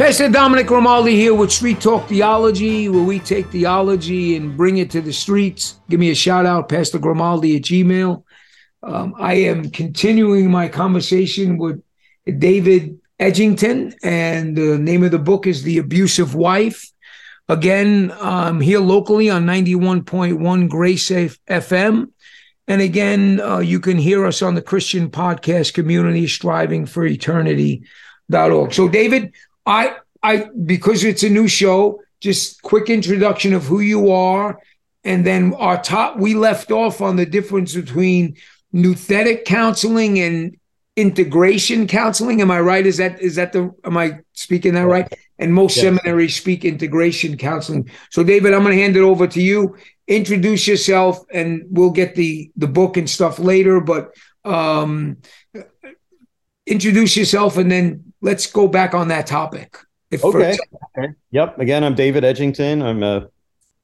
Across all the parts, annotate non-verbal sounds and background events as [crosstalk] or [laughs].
Pastor Dominic Grimaldi here with Street Talk Theology, where we take theology and bring it to the streets. Give me a shout out, Pastor Grimaldi at Gmail. Um, I am continuing my conversation with David Edgington, and the name of the book is The Abusive Wife. Again, I'm here locally on 91.1 Grace FM. And again, uh, you can hear us on the Christian podcast community, striving for eternity.org. So, David, I I because it's a new show, just quick introduction of who you are, and then our top. We left off on the difference between nouthetic counseling and integration counseling. Am I right? Is that is that the am I speaking that right? And most yes. seminaries speak integration counseling. So David, I'm going to hand it over to you. Introduce yourself, and we'll get the the book and stuff later. But um, introduce yourself, and then let's go back on that topic. okay. okay. Yep. Again, I'm David Edgington. I'm a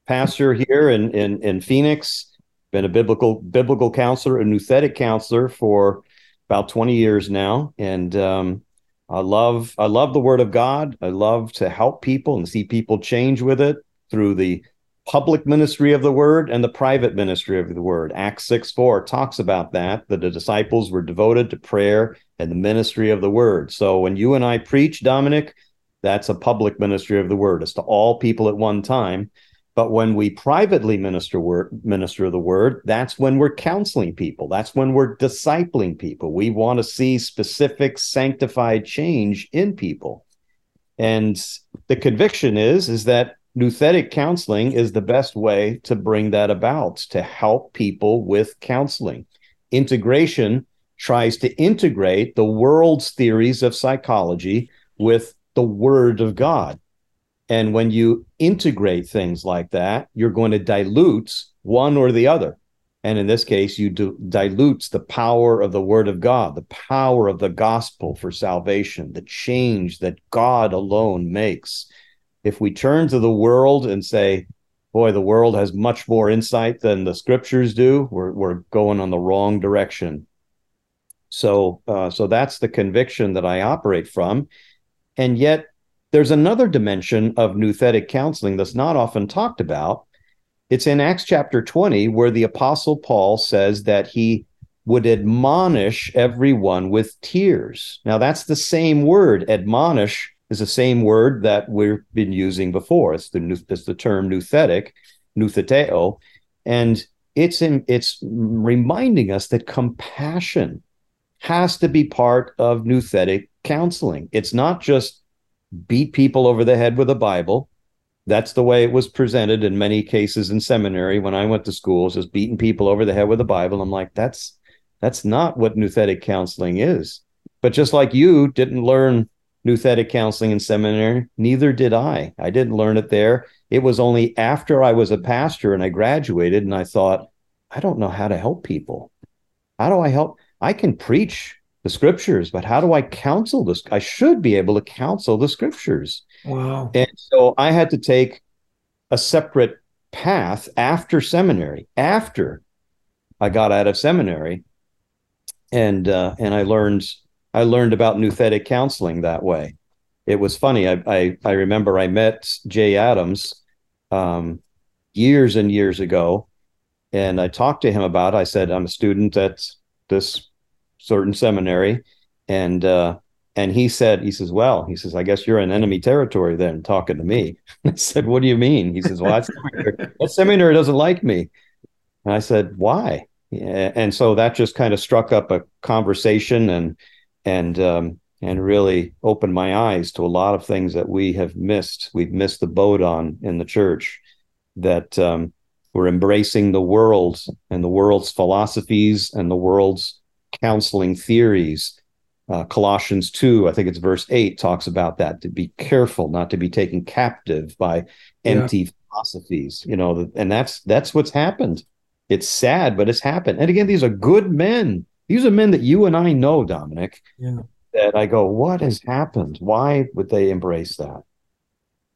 pastor here in, in, in Phoenix. Been a biblical biblical counselor, a nouthetic counselor for about 20 years now, and um, I love I love the Word of God. I love to help people and see people change with it through the public ministry of the word and the private ministry of the word. Acts 6 4 talks about that, that the disciples were devoted to prayer and the ministry of the word. So when you and I preach, Dominic, that's a public ministry of the word. It's to all people at one time. But when we privately minister word, minister the word, that's when we're counseling people. That's when we're discipling people. We want to see specific sanctified change in people. And the conviction is is that nouthetic counseling is the best way to bring that about to help people with counseling. Integration tries to integrate the world's theories of psychology with the word of God. And when you integrate things like that, you're going to dilute one or the other. And in this case, you do, dilutes the power of the word of God, the power of the gospel for salvation, the change that God alone makes. If we turn to the world and say, boy, the world has much more insight than the scriptures do, we're, we're going on the wrong direction. So, uh, so that's the conviction that I operate from. And yet, there's another dimension of nouthetic counseling that's not often talked about. It's in Acts chapter 20, where the Apostle Paul says that he would admonish everyone with tears. Now, that's the same word. Admonish is the same word that we've been using before. It's the, it's the term nouthetic, noutheteo. And it's in, it's reminding us that compassion has to be part of nouthetic counseling. It's not just beat people over the head with a Bible. That's the way it was presented in many cases in seminary when I went to schools, just beating people over the head with a Bible. I'm like, that's that's not what nouthetic counseling is. But just like you didn't learn nouthetic counseling in seminary, neither did I. I didn't learn it there. It was only after I was a pastor and I graduated and I thought, I don't know how to help people. How do I help? I can preach the scriptures, but how do I counsel this? I should be able to counsel the scriptures. Wow. And so I had to take a separate path after seminary, after I got out of seminary. And uh, and I learned I learned about nouthetic counseling that way. It was funny. I I, I remember I met Jay Adams um, years and years ago, and I talked to him about. It. I said I'm a student at this certain seminary, and uh, and he said, he says, well, he says, I guess you're in enemy territory then, talking to me. [laughs] I said, what do you mean? He says, well, that seminary, that seminary doesn't like me. And I said, why? And so that just kind of struck up a conversation and and um, and really opened my eyes to a lot of things that we have missed. We've missed the boat on in the church. That um, we're embracing the world and the world's philosophies and the world's counseling theories Uh, Colossians 2, I think it's verse 8, talks about that to be careful not to be taken captive by empty yeah. philosophies, you know, and that's that's what's happened. It's sad, but it's happened. And again, these are good men. These are men that you and I know, Dominic. Yeah. That I go, what has happened? Why would they embrace that?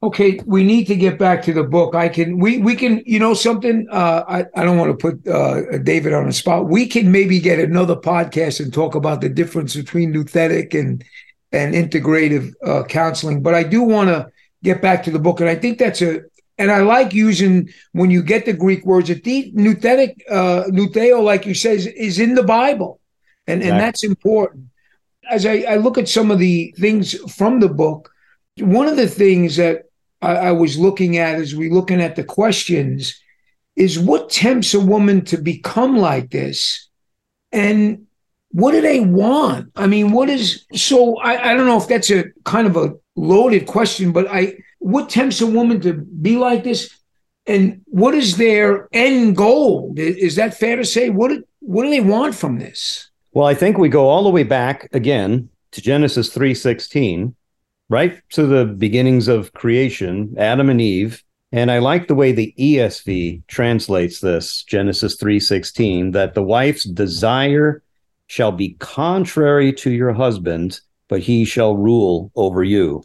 Okay, we need to get back to the book. I can we we can you know something. Uh, I I don't want to put uh, David on the spot. We can maybe get another podcast and talk about the difference between nouthetic and and integrative uh, counseling. But I do want to get back to the book, and I think that's a and I like using when you get the Greek words. That the nouthetic uh, nouteo, like you says, is in the Bible, and exactly. and that's important. As I, I look at some of the things from the book, one of the things that I, I was looking at as we looking at the questions is what tempts a woman to become like this? And what do they want? I mean what is so I, I don't know if that's a kind of a loaded question but i what tempts a woman to be like this? And what is their end goal? Is that fair to say? What what do they want from this? Well i think we go all the way back again to genesis 316 right to the beginnings of creation, Adam and Eve. And I like the way the ESV translates this, Genesis 3:16, that the wife's desire shall be contrary to your husband, but he shall rule over you.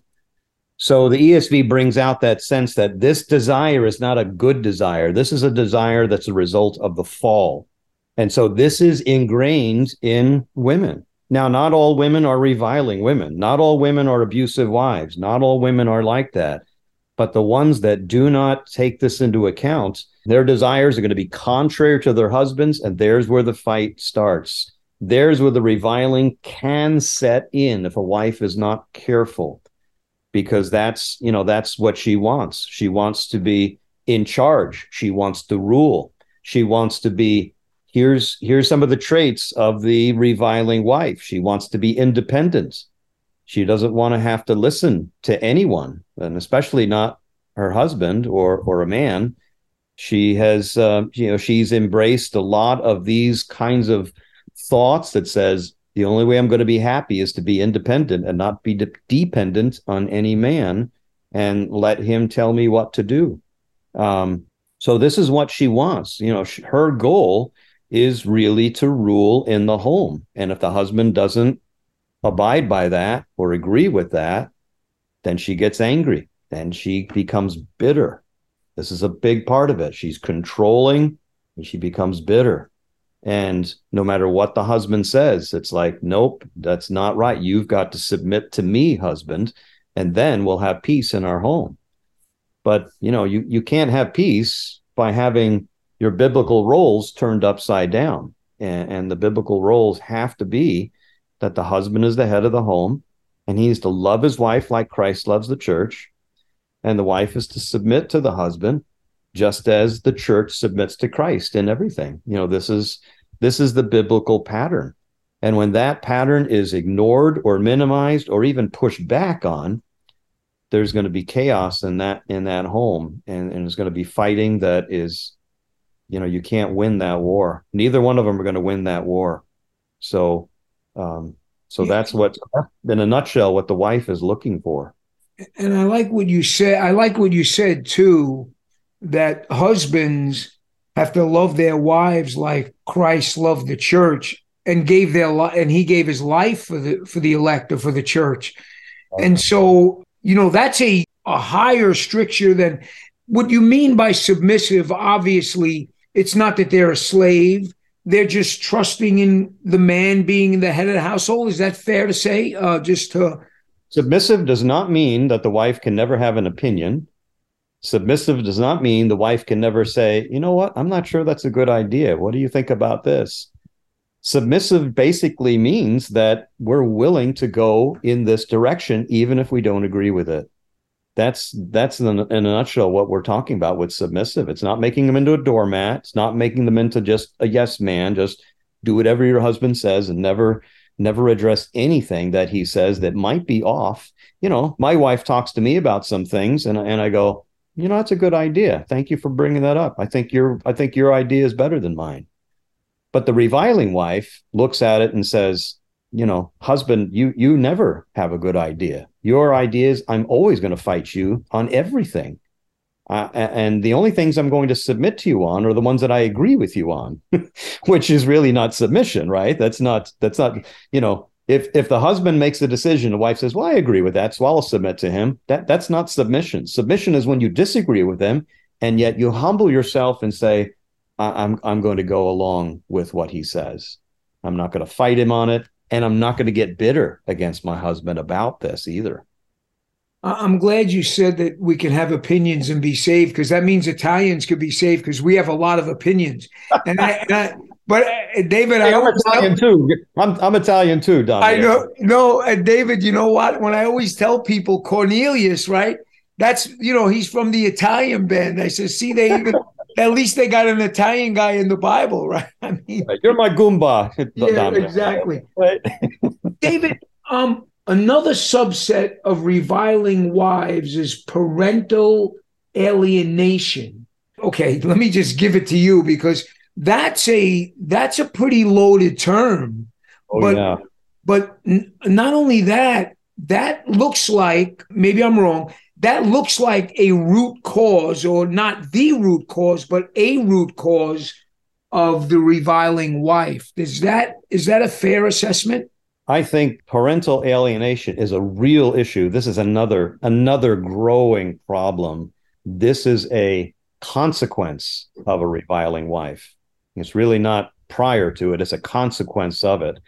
So the ESV brings out that sense that this desire is not a good desire. This is a desire that's a result of the fall. And so this is ingrained in women. Now, not all women are reviling women. Not all women are abusive wives. Not all women are like that. But the ones that do not take this into account, their desires are going to be contrary to their husbands, and there's where the fight starts. There's where the reviling can set in if a wife is not careful, because that's, you know, that's what she wants. She wants to be in charge. She wants to rule. She wants to be here's here's some of the traits of the reviling wife. She wants to be independent. She doesn't want to have to listen to anyone and especially not her husband or or a man. She has uh, you know she's embraced a lot of these kinds of thoughts that says the only way i'm going to be happy is to be independent and not be de- dependent on any man and let him tell me what to do. Um, so this is what she wants. You know her goal is really to rule in the home. And if the husband doesn't abide by that or agree with that, then she gets angry. Then she becomes bitter. This is a big part of it. She's controlling and she becomes bitter. And no matter what the husband says, it's like, nope, that's not right. You've got to submit to me, husband, and then we'll have peace in our home. But you know, you you can't have peace by having your biblical roles turned upside down. And, and the biblical roles have to be that the husband is the head of the home and he is to love his wife like Christ loves the church. And the wife is to submit to the husband just as the church submits to Christ in everything. You know, this is this is the biblical pattern. And when that pattern is ignored or minimized or even pushed back on, there's going to be chaos in that in that home and, and there's going to be fighting that is you know you can't win that war neither one of them are going to win that war so um so yeah. that's what in a nutshell what the wife is looking for and i like what you said i like what you said too that husbands have to love their wives like christ loved the church and gave their life and he gave his life for the for the elect or for the church okay. and so you know that's a a higher stricture than what you mean by submissive obviously it's not that they're a slave. They're just trusting in the man being the head of the household. Is that fair to say? Uh, just to submissive does not mean that the wife can never have an opinion. Submissive does not mean the wife can never say, you know what, I'm not sure that's a good idea. What do you think about this? Submissive basically means that we're willing to go in this direction, even if we don't agree with it that's that's in a, in a nutshell what we're talking about with submissive. It's not making them into a doormat. It's not making them into just a yes man. Just do whatever your husband says and never never address anything that he says that might be off. You know, my wife talks to me about some things, and and I go, you know, that's a good idea. Thank you for bringing that up. I think your I think your idea is better than mine. But the reviling wife looks at it and says, you know, husband, you you never have a good idea. Your ideas, I'm always going to fight you on everything. Uh, and the only things I'm going to submit to you on are the ones that I agree with you on, [laughs] which is really not submission, right? That's not that's not you know if if the husband makes a decision, the wife says, "Well, I agree with that, so I'll submit to him." That that's not submission. Submission is when you disagree with them, and yet you humble yourself and say, "I'm I'm going to go along with what he says. I'm not going to fight him on it, and I'm not going to get bitter against my husband about this either." I'm glad you said that we can have opinions and be saved because that means Italians could be saved because we have a lot of opinions. And I, and I but uh, David, hey, I am Italian tell, too. I'm, I'm Italian too, Don. I know. No, uh, David, you know what? When I always tell people Cornelius, right? That's you know he's from the Italian band. I said, see, they even at least they got an Italian guy in the Bible, [laughs] right? I mean, you're my Goomba. [laughs] Yeah, exactly. Right. [laughs] David, um, Another subset of reviling wives is parental alienation. Okay, let me just give it to you because that's a that's a pretty loaded term. Oh but, yeah. But n- not only that, that looks like maybe I'm wrong. That looks like a root cause, or not the root cause, but a root cause of the reviling wife. Is that is that a fair assessment? I think parental alienation is a real issue. This is another another growing problem. This is a consequence of a reviling wife. It's really not prior to it, it's a consequence of it.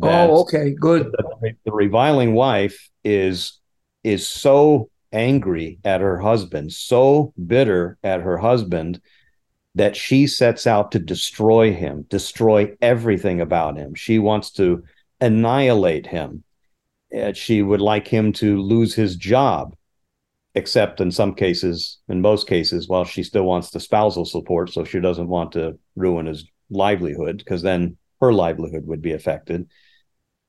Oh, okay, good. The, the reviling wife is is so angry at her husband, so bitter at her husband that she sets out to destroy him, destroy everything about him. She wants to annihilate him. She would like him to lose his job, except in some cases, in most cases, while she still wants the spousal support, so she doesn't want to ruin his livelihood, because then her livelihood would be affected.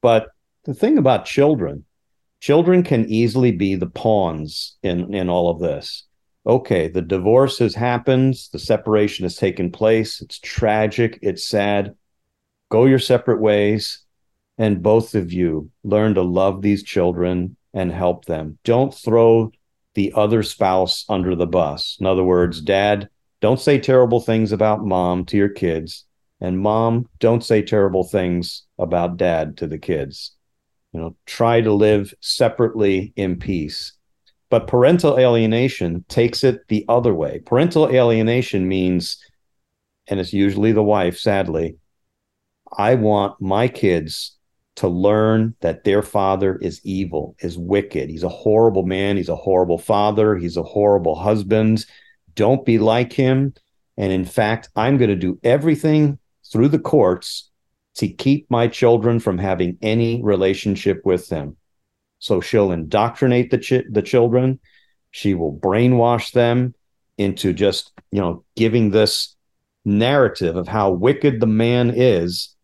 But the thing about children, children can easily be the pawns in, in all of this. Okay, the divorce has happened, the separation has taken place, it's tragic, it's sad. Go your separate ways and both of you learn to love these children and help them. Don't throw the other spouse under the bus. In other words, dad, don't say terrible things about mom to your kids. And mom, don't say terrible things about dad to the kids. You know, try to live separately in peace. But parental alienation takes it the other way. Parental alienation means, and it's usually the wife, sadly, I want my kids to learn that their father is evil, is wicked. He's a horrible man. He's a horrible father. He's a horrible husband. Don't be like him. And in fact, I'm going to do everything through the courts to keep my children from having any relationship with them. So she'll indoctrinate the the children. She will brainwash them into just, you know, giving this narrative of how wicked the man is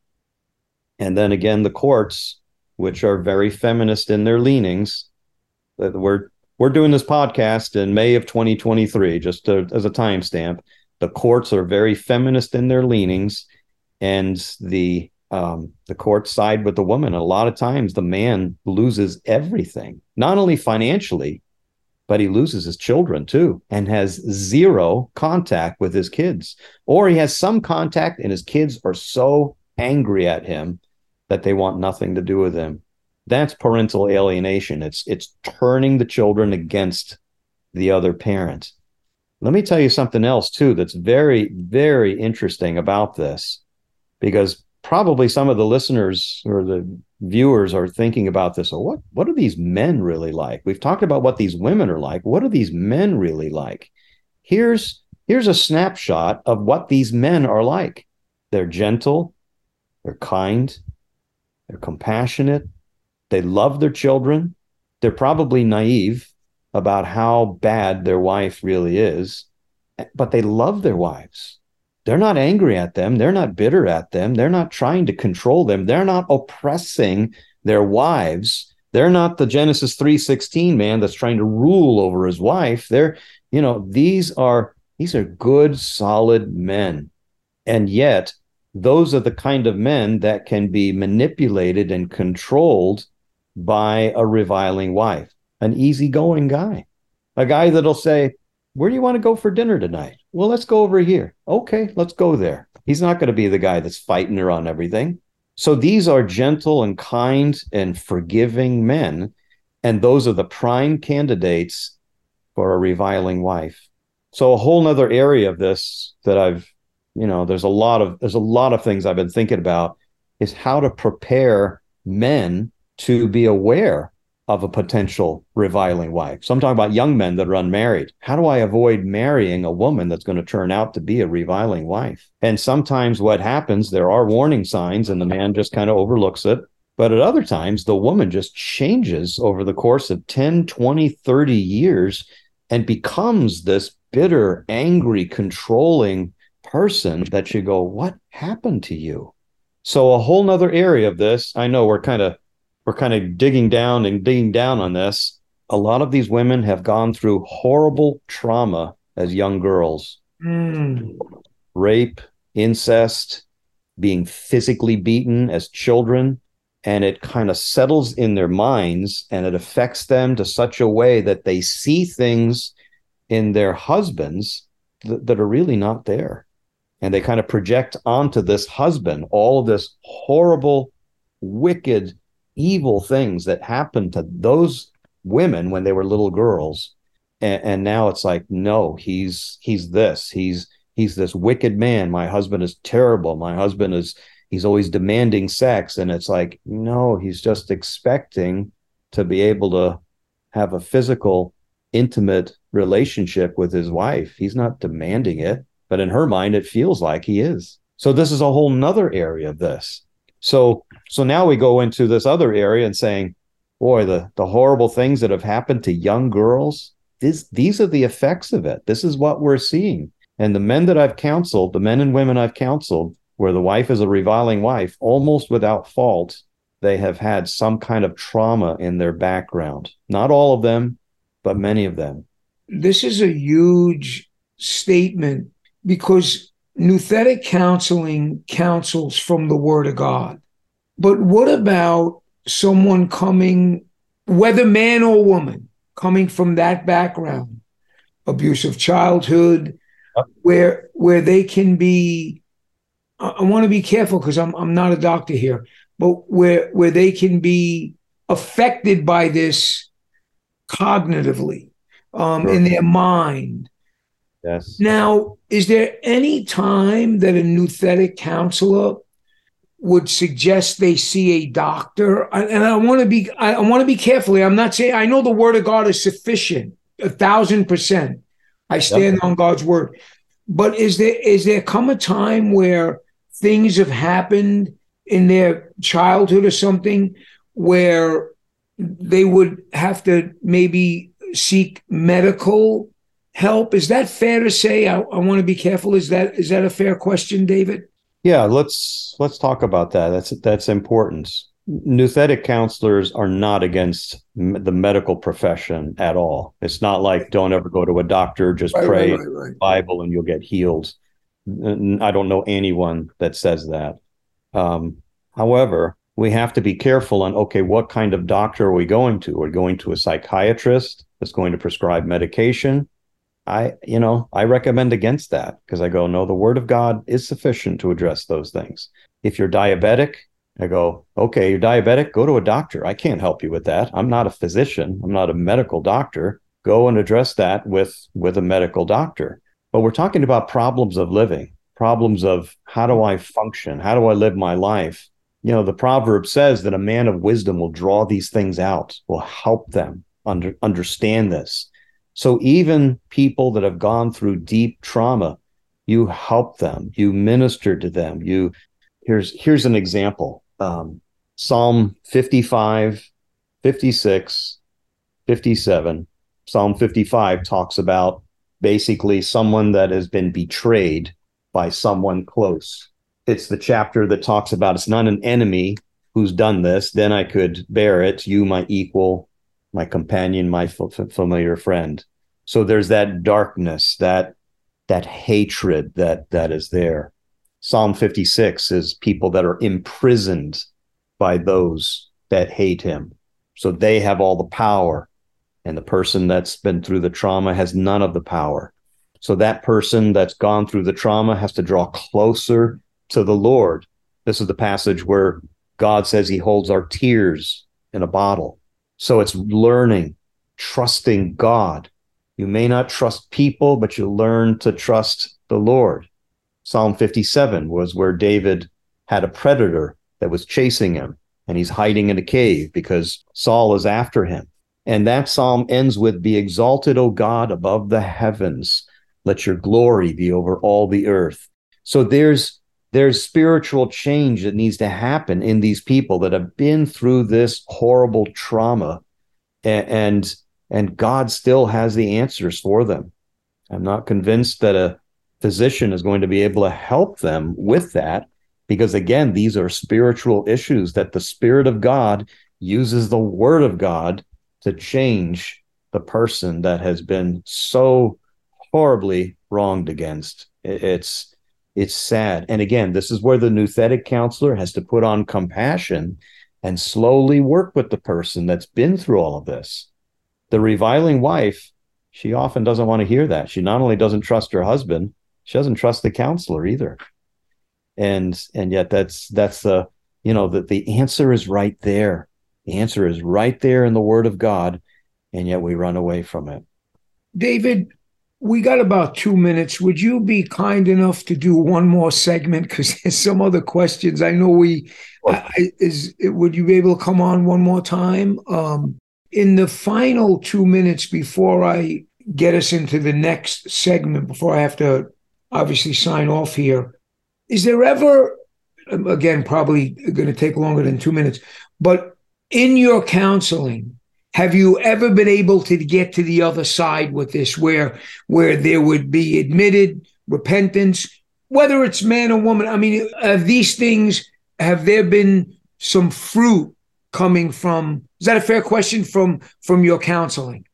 and then again the courts which are very feminist in their leanings that we're we're doing this podcast in May of 2023 just to, as a timestamp the courts are very feminist in their leanings and the um, the court side with the woman a lot of times the man loses everything not only financially but he loses his children too and has zero contact with his kids or he has some contact and his kids are so angry at him that they want nothing to do with him. That's parental alienation. It's it's turning the children against the other parent. Let me tell you something else too that's very very interesting about this because probably some of the listeners or the viewers are thinking about this. Oh, what what are these men really like? We've talked about what these women are like. What are these men really like? Here's here's a snapshot of what these men are like. They're gentle, they're kind, they're compassionate. They love their children. They're probably naive about how bad their wife really is, but they love their wives. They're not angry at them. They're not bitter at them. They're not trying to control them. They're not oppressing their wives. They're not the Genesis 3:16 man that's trying to rule over his wife. They're, you know, these are these are good solid men. And yet those are the kind of men that can be manipulated and controlled by a reviling wife, an easygoing guy, a guy that'll say, Where do you want to go for dinner tonight? Well, let's go over here. Okay, let's go there. He's not going to be the guy that's fighting her on everything. So these are gentle and kind and forgiving men. And those are the prime candidates for a reviling wife. So a whole nother area of this that I've, you know, there's a lot of there's a lot of things I've been thinking about is how to prepare men to be aware of a potential reviling wife. So I'm talking about young men that are unmarried. How do I avoid marrying a woman that's going to turn out to be a reviling wife? And sometimes what happens, there are warning signs and the man just kind of overlooks it. But at other times, the woman just changes over the course of 10, 20, 30 years and becomes this bitter, angry, controlling person that you go, What happened to you? So, a whole nother area of this, I know we're kind of we're kind of digging down and digging down on this. A lot of these women have gone through horrible trauma as young girls mm. rape, incest, being physically beaten as children. And it kind of settles in their minds and it affects them to such a way that they see things in their husbands th- that are really not there. And they kind of project onto this husband all of this horrible, wicked evil things that happened to those women when they were little girls. And, and now it's like no he's he's this. He's he's this wicked man. My husband is terrible. My husband is he's always demanding sex. And it's like no he's just expecting to be able to have a physical intimate relationship with his wife. He's not demanding it but in her mind it feels like he is. So this is a whole nother area of this so so now we go into this other area and saying, boy, the the horrible things that have happened to young girls, this these are the effects of it. This is what we're seeing. And the men that I've counseled, the men and women I've counseled, where the wife is a reviling wife, almost without fault, they have had some kind of trauma in their background. Not all of them, but many of them. This is a huge statement because Nouthetic counseling counsels from the Word of God. But what about someone coming, whether man or woman, coming from that background, abusive childhood, where where they can be I, I want to be careful because I'm I'm not a doctor here, but where where they can be affected by this cognitively um, sure. in their mind Yes. Now, is there any time that a nouthetic counselor would suggest they see a doctor? And I want to be I want to be carefully. I'm not saying I know the word of God is sufficient, a thousand percent. I stand yep. on God's word. But is there is there come a time where things have happened in their childhood or something where they would have to maybe seek medical help. Is that fair to say? I, I want to be careful. Is that is that a fair question, David? Yeah, let's let's talk about that. That's that's important. Nouthetic counselors are not against the medical profession at all. It's not like don't ever go to a doctor, just right, pray right, right, Bible and you'll get healed. I don't know anyone that says that. Um, however, we have to be careful on okay, what kind of doctor are we going to? We're going to a psychiatrist that's going to prescribe medication I, you know, I recommend against that because I go, no, the word of God is sufficient to address those things. If you're diabetic, I go, okay, you're diabetic, go to a doctor. I can't help you with that. I'm not a physician. I'm not a medical doctor. Go and address that with with a medical doctor. But we're talking about problems of living, problems of how do I function? How do I live my life? You know, the proverb says that a man of wisdom will draw these things out, will help them under, understand this. So even people that have gone through deep trauma, you help them, you minister to them. You here's here's an example. Um, Psalm 55, 56, 57. Psalm 55 talks about basically someone that has been betrayed by someone close. It's the chapter that talks about it's not an enemy who's done this, then I could bear it. You, my equal, my companion, my familiar friend. So there's that darkness, that that hatred that that is there. Psalm 56 is people that are imprisoned by those that hate him. So they have all the power, and the person that's been through the trauma has none of the power. So that person that's gone through the trauma has to draw closer to the Lord. This is the passage where God says he holds our tears in a bottle. So it's learning, trusting God. You may not trust people, but you learn to trust the Lord. Psalm 57 was where David had a predator that was chasing him and he's hiding in a cave because Saul is after him. And that psalm ends with Be exalted, O God, above the heavens. Let your glory be over all the earth. So there's there's spiritual change that needs to happen in these people that have been through this horrible trauma and, and and God still has the answers for them. I'm not convinced that a physician is going to be able to help them with that because again these are spiritual issues that the spirit of god uses the word of god to change the person that has been so horribly wronged against. It's it's sad. And again this is where the nouthetic counselor has to put on compassion and slowly work with the person that's been through all of this the reviling wife she often doesn't want to hear that. She not only doesn't trust her husband she doesn't trust the counselor either. And and yet that's that's the you know that the answer is right there. The answer is right there in the word of god and yet we run away from it. David we got about two minutes. Would you be kind enough to do one more segment? Because there's some other questions. I know we I, is would you be able to come on one more time? Um in the final two minutes before i get us into the next segment before i have to obviously sign off here is there ever, um, again, probably going to take longer than two minutes, but in your counseling, have you ever been able to get to the other side with this where where there would be admitted repentance whether it's man or woman? I mean have these things have there been some fruit coming from is that a fair question from from your counseling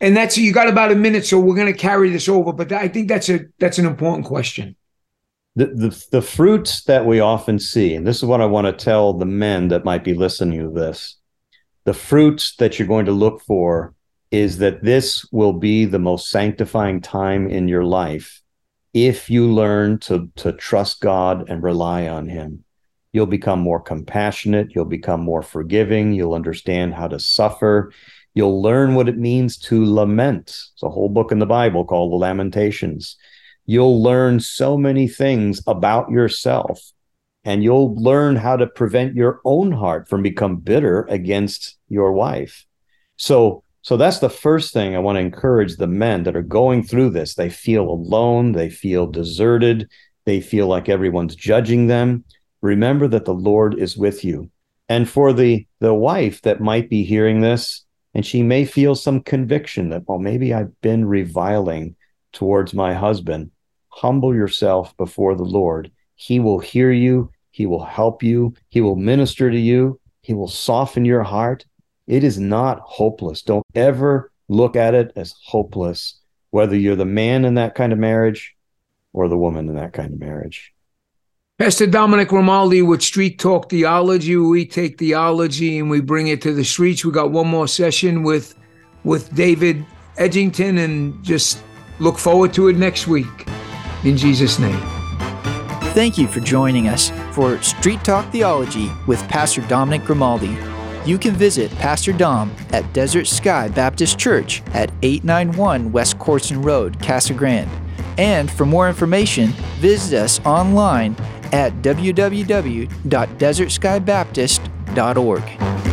and that's you got about a minute so we're going to carry this over but i think that's a that's an important question the, the the fruits that we often see, and this is what I want to tell the men that might be listening to this. The fruits that you're going to look for is that this will be the most sanctifying time in your life if you learn to to trust God and rely on him. You'll become more compassionate, you'll become more forgiving, you'll understand how to suffer, you'll learn what it means to lament. It's a whole book in the Bible called the Lamentations. You'll learn so many things about yourself and you'll learn how to prevent your own heart from become bitter against your wife. So so that's the first thing i want to encourage the men that are going through this. They feel alone. They feel deserted. They feel like everyone's judging them remember that the lord is with you and for the the wife that might be hearing this and she may feel some conviction that well maybe i've been reviling towards my husband humble yourself before the Lord. He will hear you, He will help you, He will minister to you, He will soften your heart. It is not hopeless. Don't ever look at it as hopeless, whether you're the man in that kind of marriage or the woman in that kind of marriage. Pastor Dominic Grimaldi with Street Talk Theology. We take theology and we bring it to the streets. We got one more session with with David Edgington and just look forward to it next week in Jesus' name. Thank you for joining us for Street Talk Theology with Pastor Dominic Grimaldi. You can visit Pastor Dom at Desert Sky Baptist Church at 891 West Kortsen Road, Casa Grande. And for more information, visit us online at www.desertskybaptist.org.